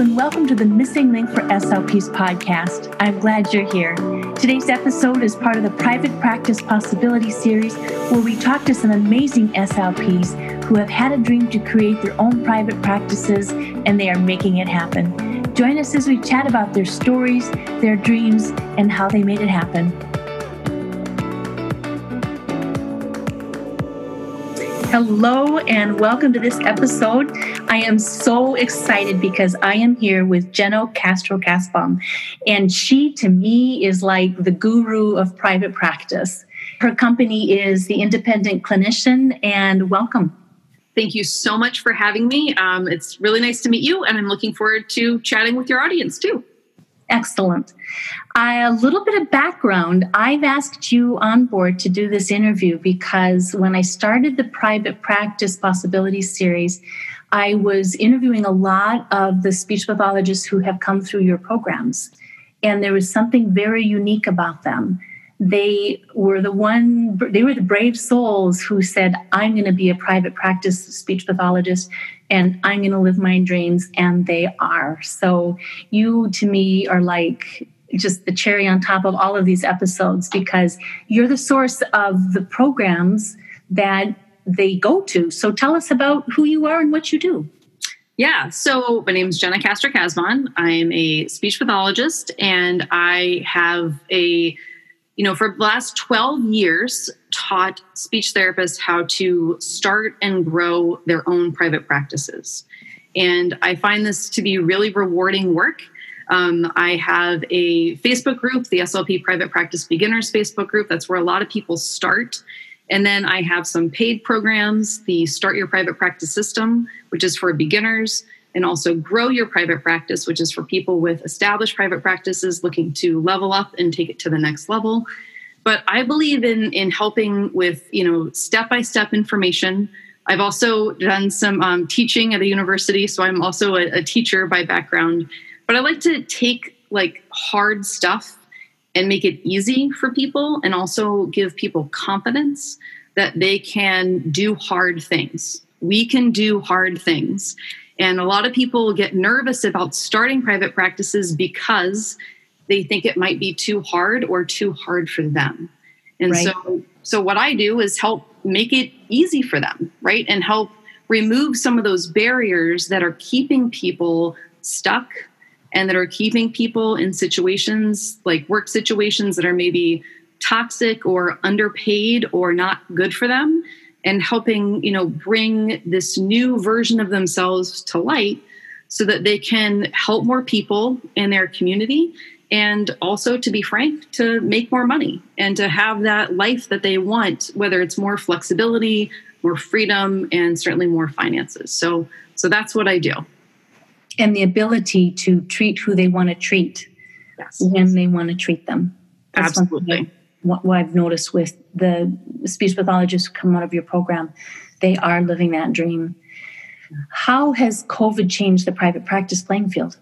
and welcome to the Missing Link for SLPs podcast. I'm glad you're here. Today's episode is part of the Private Practice Possibility series, where we talk to some amazing SLPs who have had a dream to create their own private practices and they are making it happen. Join us as we chat about their stories, their dreams, and how they made it happen. Hello, and welcome to this episode. I am so excited because I am here with Jena Castro Casbon, and she to me is like the guru of private practice. Her company is the Independent Clinician, and welcome. Thank you so much for having me. Um, it's really nice to meet you, and I'm looking forward to chatting with your audience too. Excellent. Uh, a little bit of background. I've asked you on board to do this interview because when I started the Private Practice Possibilities series, I was interviewing a lot of the speech pathologists who have come through your programs. And there was something very unique about them. They were the one, they were the brave souls who said, I'm going to be a private practice speech pathologist and I'm going to live my dreams, and they are. So, you to me are like just the cherry on top of all of these episodes because you're the source of the programs that they go to. So, tell us about who you are and what you do. Yeah, so my name is Jena Castro Casbon. I'm a speech pathologist, and I have a you know, for the last 12 years, taught speech therapists how to start and grow their own private practices. And I find this to be really rewarding work. Um, I have a Facebook group, the SLP Private Practice Beginners Facebook group. That's where a lot of people start. And then I have some paid programs, the Start Your Private Practice System, which is for beginners, and also grow your private practice, which is for people with established private practices looking to level up and take it to the next level. But I believe in in helping with you know step by step information. I've also done some um, teaching at a university, so I'm also a, a teacher by background. But I like to take like hard stuff and make it easy for people, and also give people confidence that they can do hard things. We can do hard things. And a lot of people get nervous about starting private practices because they think it might be too hard or too hard for them. And right. so so what I do is help make it easy for them, right? And help remove some of those barriers that are keeping people stuck and that are keeping people in situations like work situations that are maybe toxic or underpaid or not good for them and helping you know bring this new version of themselves to light so that they can help more people in their community and also to be frank to make more money and to have that life that they want whether it's more flexibility more freedom and certainly more finances. So so that's what i do. And the ability to treat who they want to treat yes. when they want to treat them. That's absolutely what, what I've noticed with the speech pathologists who come out of your program, they are living that dream. How has COVID changed the private practice playing field?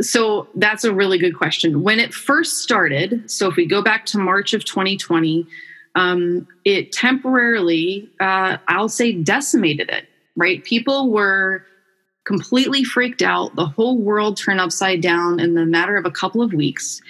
So that's a really good question. When it first started, so if we go back to March of 2020, um, it temporarily, uh, I'll say, decimated it, right? People were completely freaked out. The whole world turned upside down in the matter of a couple of weeks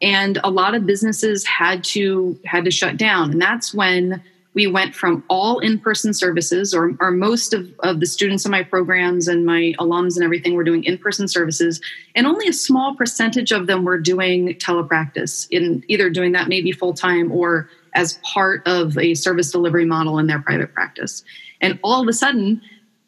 and a lot of businesses had to had to shut down. And that's when we went from all in-person services or, or most of, of the students in my programs and my alums and everything were doing in-person services. And only a small percentage of them were doing telepractice in either doing that maybe full-time or as part of a service delivery model in their private practice. And all of a sudden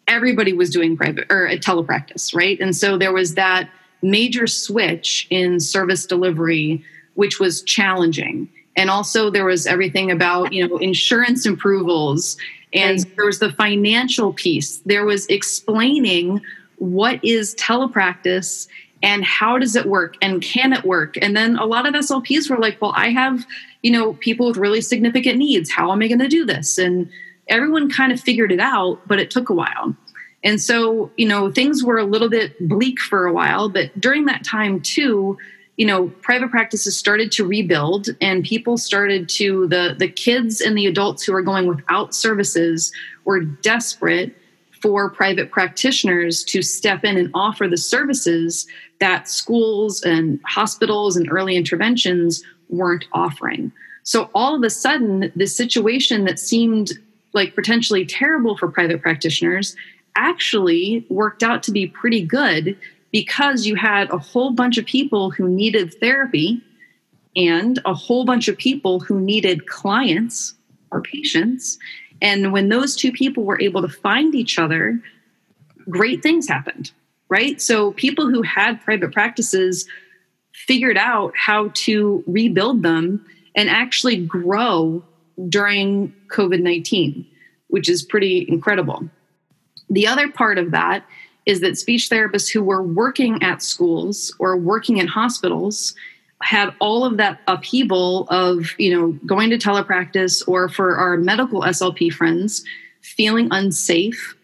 everybody was doing private or a telepractice right? And so there was that major switch in service delivery, which was challenging. And also, there was everything about you know insurance approvals, and right. there was the financial piece. There was explaining what is telepractice and how does it work and can it work and then a lot of slps were like well i have you know people with really significant needs how am i going to do this and everyone kind of figured it out but it took a while and so, you know, things were a little bit bleak for a while, but during that time too, you know private practices started to rebuild and people started to the the kids and the adults who were going without services were desperate for private practitioners to step in and offer the services that schools and hospitals and early interventions weren't offering. So all of a sudden the situation that seemed like potentially terrible for private practitioners actually worked out to be pretty good because you had a whole bunch of people who needed therapy and a whole bunch of people who needed clients or patients. And when those two people were able to find each other, great things happened, right? So people who had private practices figured out how to rebuild them and actually grow during COVID 19, which is pretty incredible. The other part of that is that speech therapists who were working at schools or working in hospitals had all of that upheaval of you know going to telepractice or for our medical slp friends feeling unsafe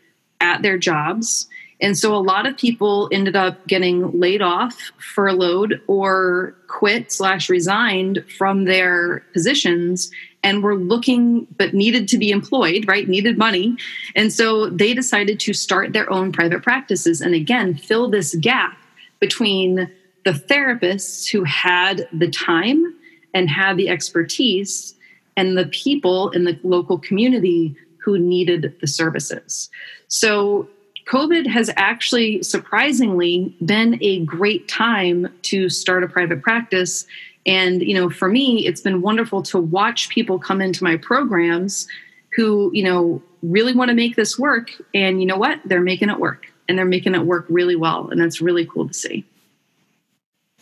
at their jobs. And so a lot of people ended up getting laid off furloughed or quit slash resigned from their positions and were looking but needed to be employed right? Needed money. And so they decided to start their own private practices and again fill this gap between the therapists who had the time and had the expertise and the people in the local community who needed the services. So COVID has actually surprisingly been a great time to start a private practice and, you know, for me, it's been wonderful to watch people come into my programs who, you know, really want to make this work. And you know what? They're making it work and they're making it work really well. And that's really cool to see.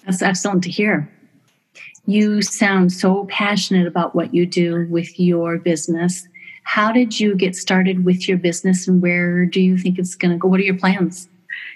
That's excellent to hear. You sound so passionate about what you do with your business. How did you get started with your business and where do you think it's going to go? What are your plans?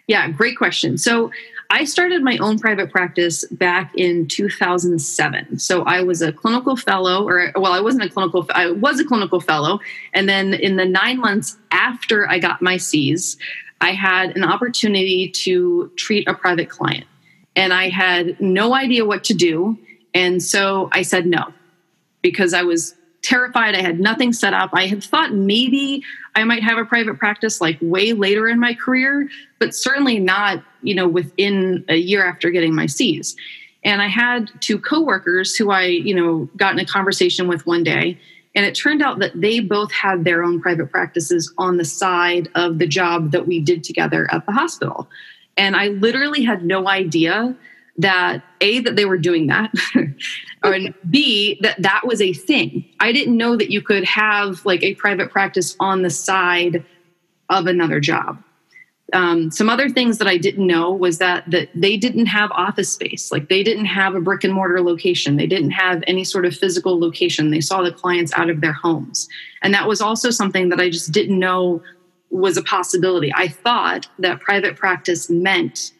Yeah, great question. So I started my own private practice back in 2007. So I was a clinical fellow, or well, I wasn't a clinical, I was a clinical fellow. And then in the nine months after I got my C's, I had an opportunity to treat a private client. And I had no idea what to do. And so I said no because I was terrified. I had nothing set up. I had thought maybe I might have a private practice like way later in my career, but certainly not, you know, within a year after getting my C's. And I had two coworkers who I, you know, got in a conversation with one day. And it turned out that they both had their own private practices on the side of the job that we did together at the hospital. And I literally had no idea that a that they were doing that and b that that was a thing. I didn't know that you could have like a private practice on the side of another job. Um, some other things that i didn't know was that that they didn't have office space. Like they didn't have a brick and mortar location. They didn't have any sort of physical location. They saw the clients out of their homes. And that was also something that i just didn't know was a possibility. I thought that private practice meant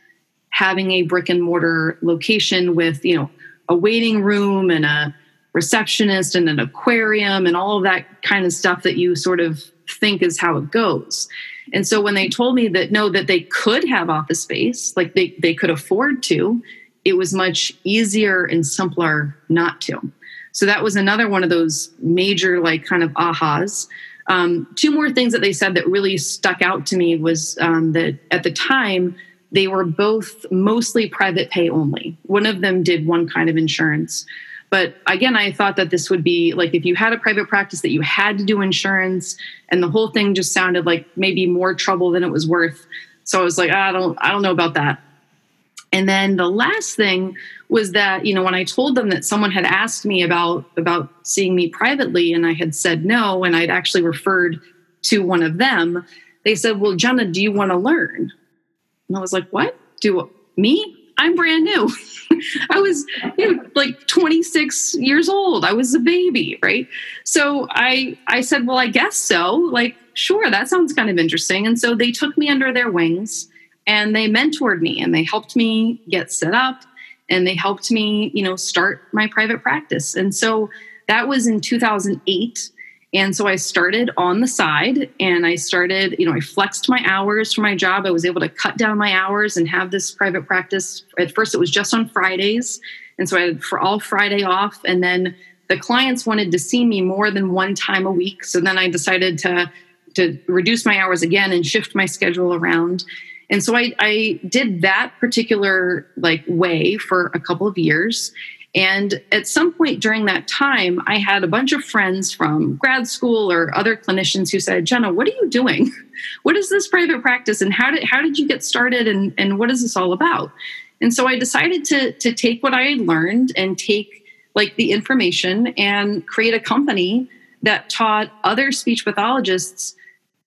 having a brick and mortar location with you know a waiting room and a receptionist and an aquarium and all of that kind of stuff that you sort of think is how it goes. And so when they told me that no that they could have office space like they, they could afford to it was much easier and simpler not to. So that was another one of those major like kind of ahas. Um, two more things that they said that really stuck out to me was um, that at the time they were both mostly private pay only. One of them did one kind of insurance. But again, I thought that this would be like if you had a private practice that you had to do insurance and the whole thing just sounded like maybe more trouble than it was worth. So I was like, I don't I don't know about that. And then the last thing was that, you know, when I told them that someone had asked me about about seeing me privately and I had said no and I'd actually referred to one of them, they said, "Well, Jena, do you want to learn?" And I was like, what? Do me? I'm brand new. I was you know, like 26 years old. I was a baby, right? So I I said, well, I guess so. Like, sure, that sounds kind of interesting. And so they took me under their wings and they mentored me and they helped me get set up and they helped me, you know, start my private practice. And so that was in 2008 And so I started on the side and I started, you know, I flexed my hours for my job. I was able to cut down my hours and have this private practice. At first, it was just on Fridays. And so I had for all Friday off. And then the clients wanted to see me more than one time a week. So then I decided to, to reduce my hours again and shift my schedule around. And so I, I did that particular like way for a couple of years. And at some point during that time, I had a bunch of friends from grad school or other clinicians who said, Jena, what are you doing? What is this private practice and how did, how did you get started and, and what is this all about? And so I decided to, to take what I had learned and take like the information and create a company that taught other speech pathologists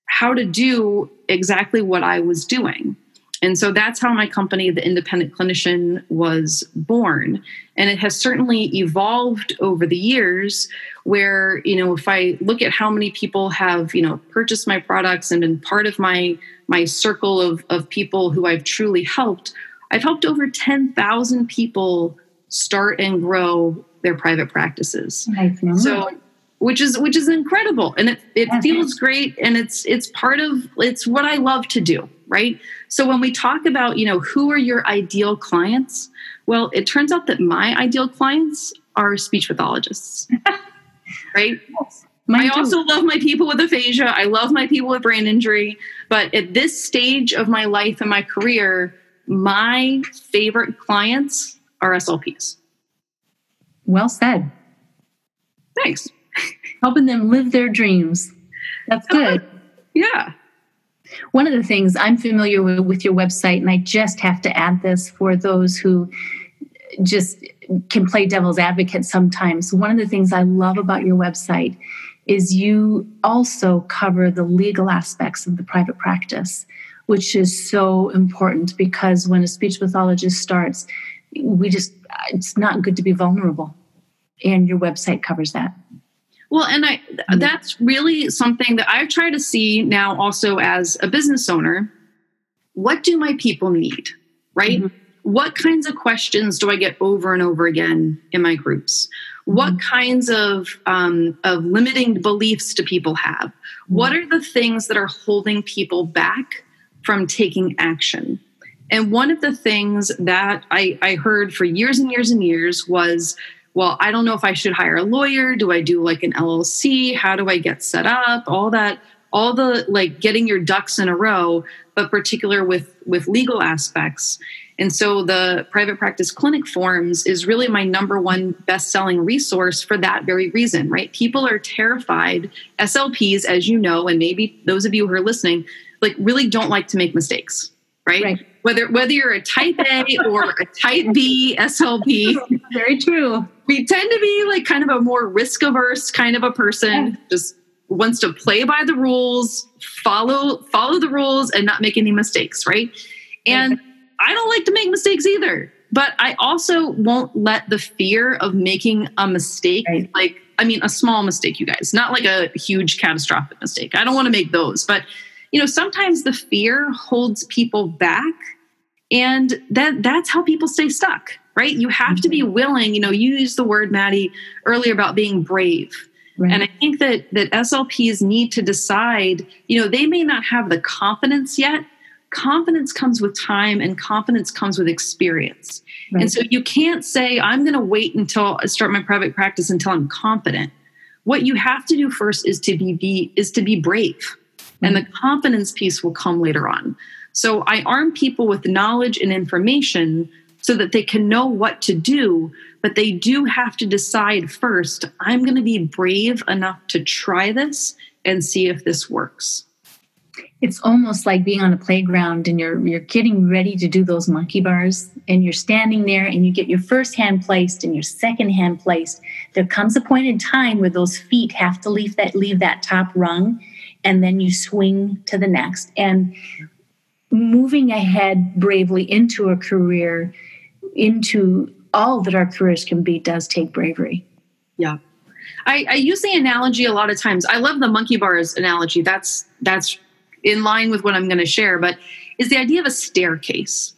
how to do exactly what I was doing. And so that's how my company, The Independent Clinician, was born. And it has certainly evolved over the years where, you know, if I look at how many people have, you know, purchased my products and been part of my my circle of, of people who I've truly helped, I've helped over 10,000 people start and grow their private practices. So which is which is incredible. And it, it feels great. And it's it's part of it's what i love to do right so when we talk about you know who are your ideal clients well it turns out that my ideal clients are speech pathologists right I also love my people with aphasia. I love my people with brain injury. But at this stage of my life and my career, my favorite clients are SLPs. Well said. Thanks helping them live their dreams. That's good. yeah. One of the things I'm familiar with, with your website, and I just have to add this for those who just can play devil's advocate sometimes. One of the things I love about your website is you also cover the legal aspects of the private practice, which is so important because when a speech pathologist starts, we just, it's not good to be vulnerable. And your website covers that. Well, and I mm-hmm. that's really something that I try to see now also as a business owner. What do my people need? Right? Mm-hmm. What kinds of questions do I get over and over again in my groups? What mm-hmm. kinds of um, of limiting beliefs do people have? Mm-hmm. What are the things that are holding people back from taking action? And one of the things that I, I heard for years and years and years was well, I don't know if I should hire a lawyer. Do I do like an LLC? How do I get set up? All that, all the like getting your ducks in a row, but particular with with legal aspects. And so the private practice clinic forms is really my number one best selling resource for that very reason, right? People are terrified. SLPs, as you know, and maybe those of you who are listening, like really don't like to make mistakes, right? right. Whether whether you're a type A or a type B SLP. Very true we tend to be like kind of a more risk averse kind of a person yeah. just wants to play by the rules follow follow the rules and not make any mistakes right and i don't like to make mistakes either but i also won't let the fear of making a mistake right. like i mean a small mistake you guys not like a huge catastrophic mistake i don't want to make those but you know sometimes the fear holds people back and that that's how people stay stuck right? You have to be mm-hmm. willing. You know, you used the word, Maddie, earlier about being brave. Right. And I think that that SLPs need to decide, you know, they may not have the confidence yet. Confidence comes with time and confidence comes with experience. Right. And so you can't say, I'm going to wait until I start my private practice until I'm confident. What you have to do first is to be, be is to be brave. And the mm-hmm. confidence piece will come later on. So I arm people with knowledge and information so that they can know what to do. But they do have to decide first I'm going to be brave enough to try this and see if this works. It's almost like being on a playground and you're you're getting ready to do those monkey bars and you're standing there and you get your first hand placed and your second hand placed. There comes a point in time where those feet have to leave that leave that top rung and then you swing to the next. And moving ahead bravely into a career into all that our careers can be does take bravery. Yeah. I, I, use the analogy a lot of times. I love the monkey bars analogy. That's that's in line with what I'm going to share, but is the idea of a staircase.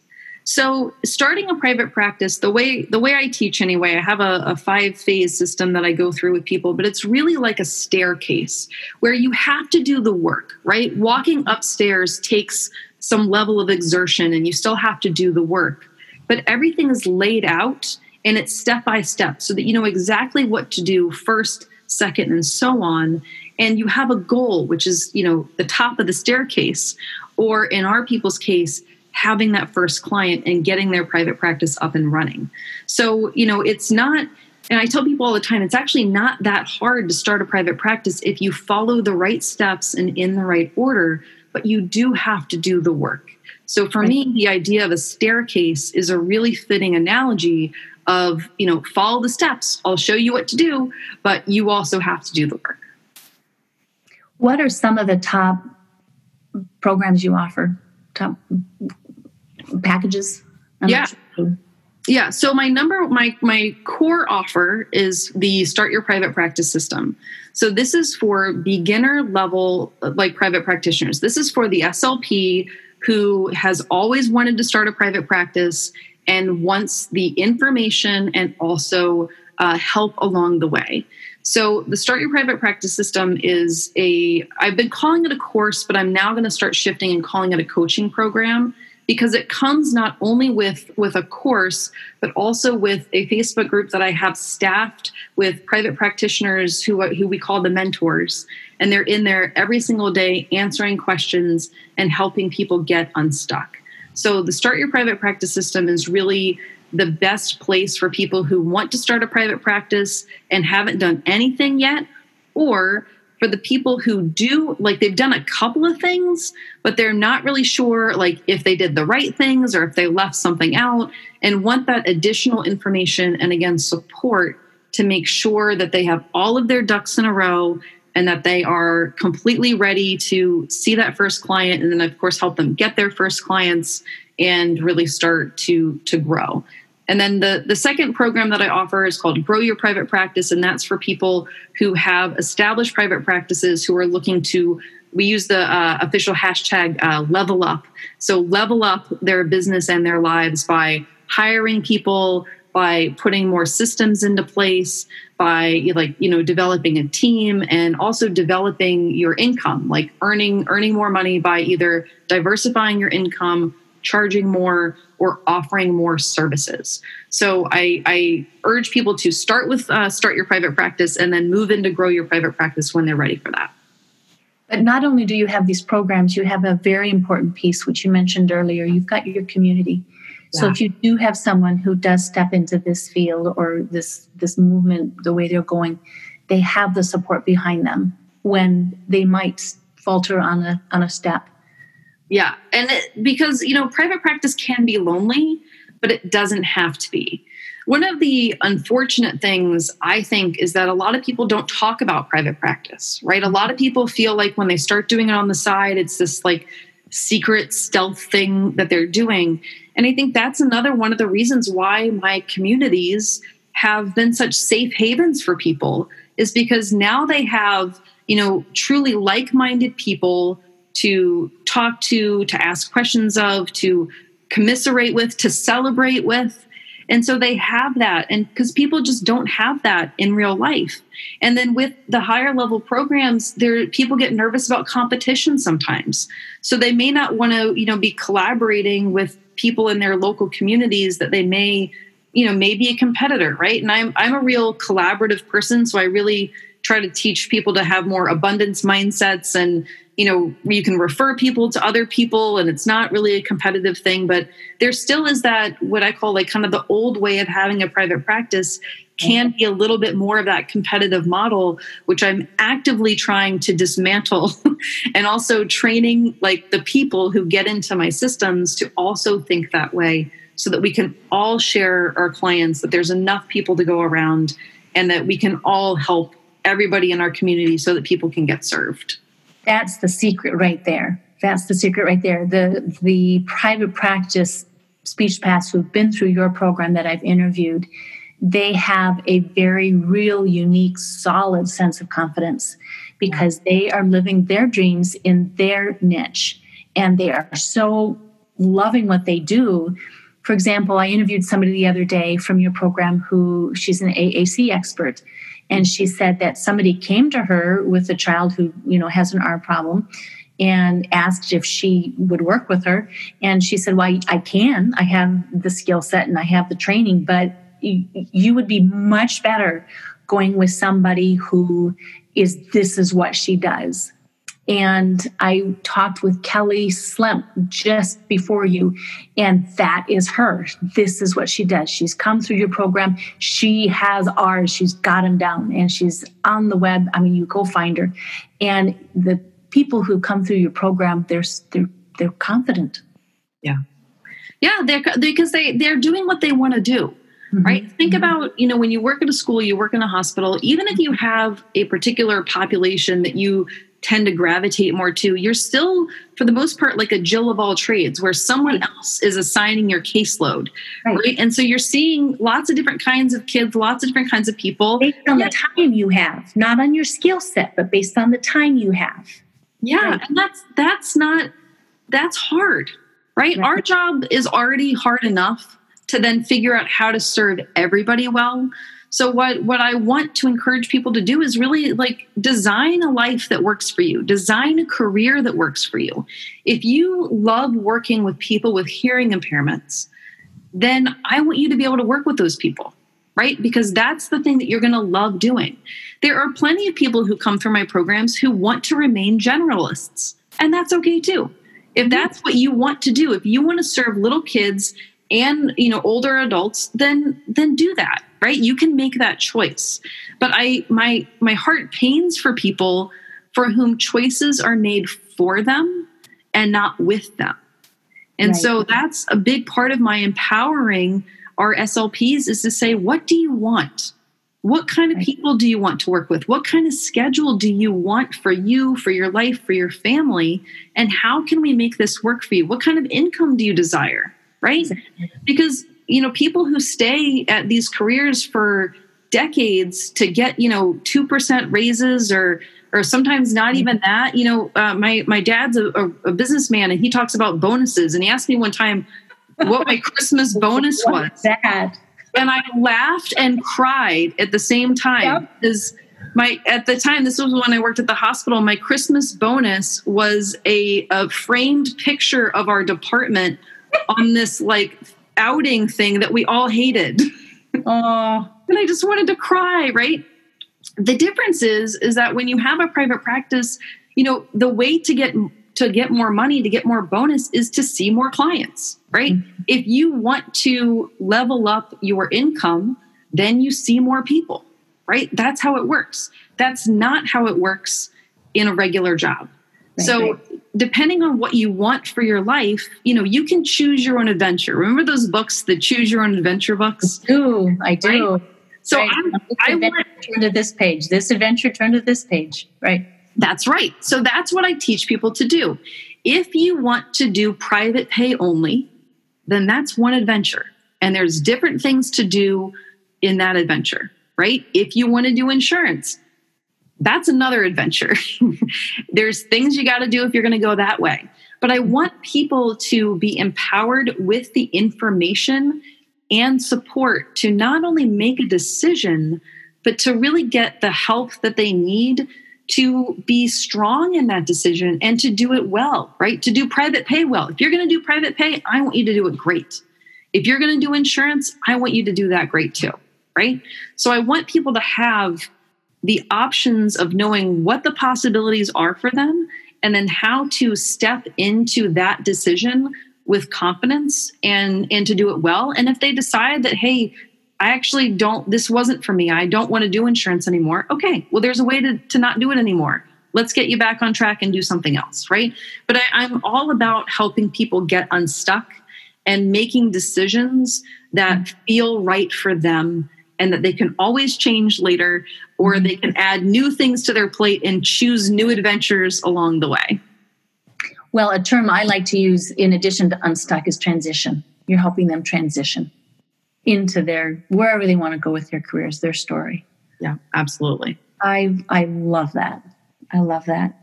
So starting a private practice, the way the way I teach anyway, I have a, a five phase system that I go through with people, but it's really like a staircase where you have to do the work, right? Walking upstairs takes some level of exertion and you still have to do the work. But everything is laid out and it's step by step so that you know exactly what to do first, second, and so on. And you have a goal, which is, you know, the top of the staircase, or in our people's case, having that first client and getting their private practice up and running. So, you know, it's not, and I tell people all the time, it's actually not that hard to start a private practice if you follow the right steps and in the right order, but you do have to do the work. So for me, the idea of a staircase is a really fitting analogy of, you know, follow the steps. I'll show you what to do, but you also have to do the work. What are some of the top programs you offer? Top packages? I'm yeah. Sure. Yeah. So my number, my my core offer is the Start Your Private Practice system. So this is for beginner level, like private practitioners. This is for the SLP who has always wanted to start a private practice and wants the information and also uh, help along the way. So the Start Your Private Practice system is a. I've been calling it a course, but I'm now going to start shifting and calling it a coaching program because it comes not only with with a course but also with a facebook group that i have staffed with private practitioners who who we call the mentors. And they're in there every single day answering questions and helping people get unstuck. So the start your private practice system is really the best place for people who want to start a private practice and haven't done anything yet or for the people who do like they've done a couple of things but they're not really sure like if they did the right things or if they left something out and want that additional information and again support to make sure that they have all of their ducks in a row and that they are completely ready to see that first client and then of course help them get their first clients and really start to to grow and then the, the second program that I offer is called Grow Your Private Practice, and that's for people who have established private practices who are looking to. We use the uh, official hashtag uh, level up. So, level up their business and their lives by hiring people, by putting more systems into place, by like you know developing a team, and also developing your income, like earning earning more money by either diversifying your income charging more or offering more services. So I, I urge people to start with uh, start your private practice and then move into grow your private practice when they're ready for that. But not only do you have these programs, you have a very important piece, which you mentioned earlier. You've got your community. Yeah. So if you do have someone who does step into this field or this this movement, the way they're going, they have the support behind them when they might falter on a on a step. Yeah. And it, because, you know, private practice can be lonely, but it doesn't have to be. One of the unfortunate things I think is that a lot of people don't talk about private practice, right? A lot of people feel like when they start doing it on the side, it's this like secret stealth thing that they're doing. And I think that's another one of the reasons why my communities have been such safe havens for people is because now they have, you know, truly like-minded people to talk to, to ask questions of, to commiserate with, to celebrate with. And so they have that. And because people just don't have that in real life. And then with the higher level programs, there people get nervous about competition sometimes. So they may not want to, you know, be collaborating with people in their local communities that they may, you know, may be a competitor, right? And I'm I'm a real collaborative person. So I really try to teach people to have more abundance mindsets and you know you can refer people to other people and it's not really a competitive thing but there still is that what i call like kind of the old way of having a private practice can be a little bit more of that competitive model which i'm actively trying to dismantle and also training like the people who get into my systems to also think that way so that we can all share our clients that there's enough people to go around and that we can all help everybody in our community so that people can get served that's the secret right there. That's the secret right there. The the private practice speech paths who've been through your program that I've interviewed, they have a very real, unique, solid sense of confidence because they are living their dreams in their niche and they are so loving what they do for example, I interviewed somebody the other day from your program who she's an AAC expert. And she said that somebody came to her with a child who, you know, has an arm problem and asked if she would work with her. And she said, Well, I can. I have the skill set and I have the training, but you would be much better going with somebody who is this is what she does. And I talked with Kelly Slemp just before you, and that is her. This is what she does. She's come through your program. She has ours. She's got them down, and she's on the web. I mean, you go find her. And the people who come through your program, they're they're they're confident. Yeah, yeah, they're because they they're doing what they want to do. Mm-hmm. Right. Think mm-hmm. about, you know, when you work at a school, you work in a hospital, even if you have a particular population that you tend to gravitate more to, you're still, for the most part, like a Jill of all trades, where someone else is assigning your caseload. Right. right? And so you're seeing lots of different kinds of kids, lots of different kinds of people. Based on yeah. the time you have, not on your skill set, but based on the time you have. Yeah, right. and that's that's not that's hard, right? right? Our job is already hard enough to then figure out how to serve everybody well. So what what I want to encourage people to do is really like design a life that works for you. Design a career that works for you. If you love working with people with hearing impairments, then I want you to be able to work with those people right? Because that's the thing that you're going to love doing. There are plenty of people who come through my programs who want to remain generalists, and that's okay too. If that's what you want to do, if you want to serve little kids and you know older adults then then do that right you can make that choice but i my my heart pains for people for whom choices are made for them and not with them and right. so that's a big part of my empowering our SLPs is to say, what do you want? What kind of people do you want to work with? What kind of schedule do you want for you, for your life, for your family? And how can we make this work for you? What kind of income do you desire? Right? Because, you know, people who stay at these careers for decades to get, you know, 2% raises or or sometimes not even that. You know, uh, my my dad's a, a, a, businessman, and he talks about bonuses. And he asked me one time, what my Christmas bonus was. That. And I laughed and cried at the same time because yep. my at the time this was when I worked at the hospital. My Christmas bonus was a, a framed picture of our department on this like outing thing that we all hated. Oh, and I just wanted to cry. Right. The difference is is that when you have a private practice, you know the way to get to get more money, to get more bonus is to see more clients, right? Mm-hmm. If you want to level up your income, then you see more people, right? That's how it works. That's not how it works in a regular job. Right, so, depending on what you want for your life, you know, you can choose your own adventure. Remember those books, the Choose Your Own Adventure books? I do. I do. Right? So, I want to turn to this page. This adventure, turn to this page. Right. That's right. So that's what I teach people to do. If you want to do private pay only, then that's one adventure. And there's different things to do in that adventure, right? If you want to do insurance, that's another adventure. there's things you got to do if you're going to go that way. But I want people to be empowered with the information and support to not only make a decision, but to really get the help that they need to be strong in that decision and to do it well, right? To do private pay well. If you're going to do private pay, I want you to do it great. If you're going to do insurance, I want you to do that great too, right? So I want people to have the options of knowing what the possibilities are for them and then how to step into that decision with confidence and and to do it well and if they decide that hey I actually don't, this wasn't for me. I don't want to do insurance anymore. Okay, well, there's a way to, to not do it anymore. Let's get you back on track and do something else, right? But I, I'm all about helping people get unstuck and making decisions that mm-hmm. feel right for them and that they can always change later or mm-hmm. they can add new things to their plate and choose new adventures along the way. Well, a term I like to use in addition to unstuck is transition. You're helping them transition into their wherever they want to go with their careers, their story. Yeah, absolutely. I I love that. I love that.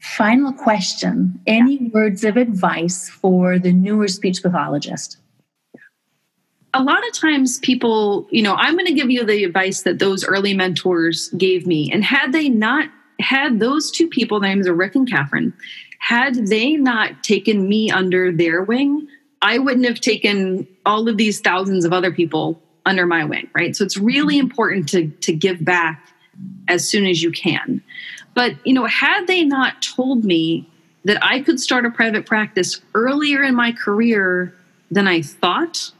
Final question. Any yeah. words of advice for the newer speech pathologist? A lot of times people, you know, I'm going to give you the advice that those early mentors gave me. And had they not had those two people, names are Rick and Catherine, had they not taken me under their wing, I wouldn't have taken all of these thousands of other people under my wing, right? So it's really important to to give back as soon as you can. But, you know, had they not told me that I could start a private practice earlier in my career than I thought,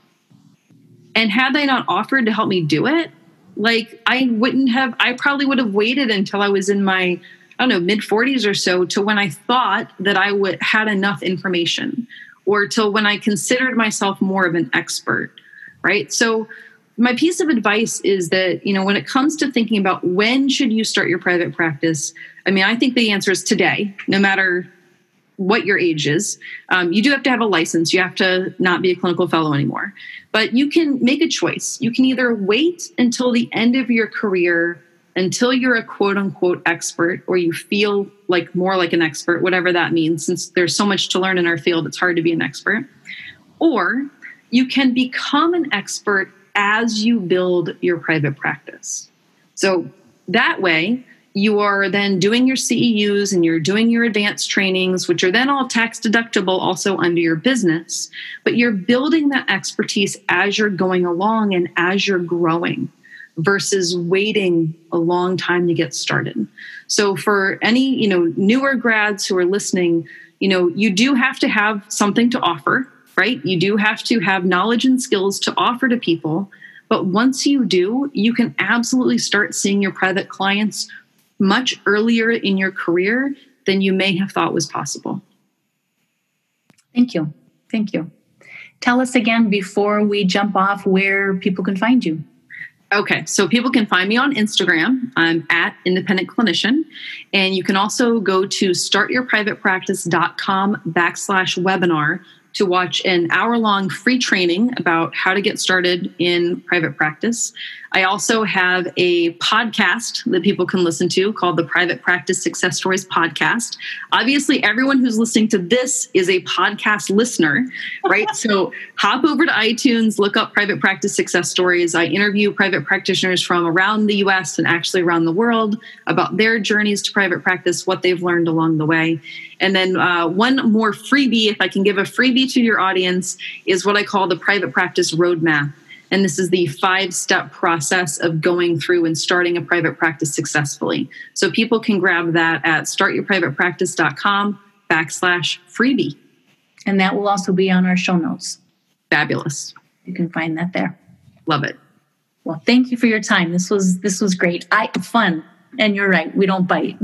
and had they not offered to help me do it, like I wouldn't have, I probably would have waited until I was in my, I don't know, mid 40s or so to when I thought that I would had enough information or till when I considered myself more of an expert, right? So my piece of advice is that, you know, when it comes to thinking about when should you start your private practice, I mean, I think the answer is today, no matter what your age is. Um, you do have to have a license. You have to not be a clinical fellow anymore. But you can make a choice. You can either wait until the end of your career until you're a quote unquote expert or you feel like more like an expert, whatever that means, since there's so much to learn in our field, it's hard to be an expert. Or you can become an expert as you build your private practice. So that way, you are then doing your CEUs and you're doing your advanced trainings, which are then all tax deductible also under your business. But you're building that expertise as you're going along and as you're growing versus waiting a long time to get started. So for any, you know, newer grads who are listening, you know, you do have to have something to offer, right? You do have to have knowledge and skills to offer to people. But once you do, you can absolutely start seeing your private clients much earlier in your career than you may have thought was possible. Thank you. Thank you. Tell us again before we jump off where people can find you. Okay, so people can find me on Instagram. I'm at independent clinician. And you can also go to startyourprivatepractice.com backslash webinar to watch an hour long free training about how to get started in private practice. I also have a podcast that people can listen to called the Private Practice Success Stories Podcast. Obviously, everyone who's listening to this is a podcast listener, right? so hop over to iTunes, look up Private Practice Success Stories. I interview private practitioners from around the US and actually around the world about their journeys to private practice, what they've learned along the way. And then uh, one more freebie, if I can give a freebie to your audience, is what I call the Private Practice Roadmap. And this is the five step process of going through and starting a private practice successfully. So people can grab that at startyourprivatepractice.com backslash freebie. And that will also be on our show notes. Fabulous. You can find that there. Love it. Well, thank you for your time. This was this was great. I fun. And you're right, we don't bite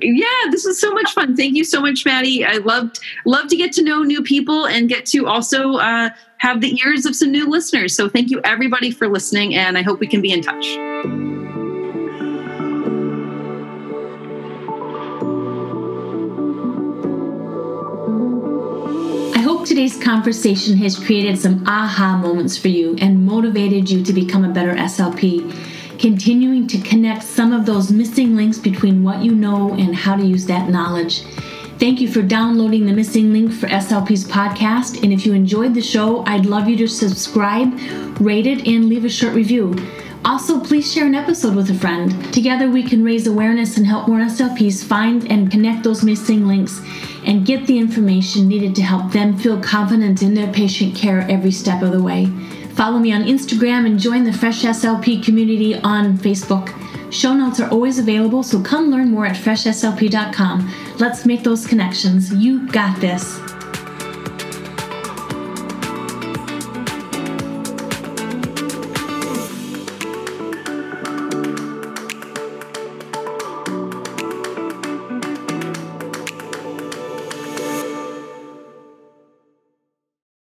yeah this was so much fun. Thank you so much maddie. I loved love to get to know new people and get to also uh, have the ears of some new listeners. So thank you everybody for listening and i hope we can be in touch. I hope today's conversation has created some aha moments for you and motivated you to become a better SLP continuing to connect some of those missing links between what you know and how to use that knowledge. Thank you for downloading the missing link for SLP's podcast. And if you enjoyed the show, I'd love you to subscribe, rate it, and leave a short review. Also, please share an episode with a friend. Together, we can raise awareness and help more SLPs find and connect those missing links and get the information needed to help them feel confident in their patient care every step of the way. Follow me on Instagram and join the Fresh SLP community on Facebook. Show notes are always available, so come learn more at freshslp.com. Let's make those connections. You got this.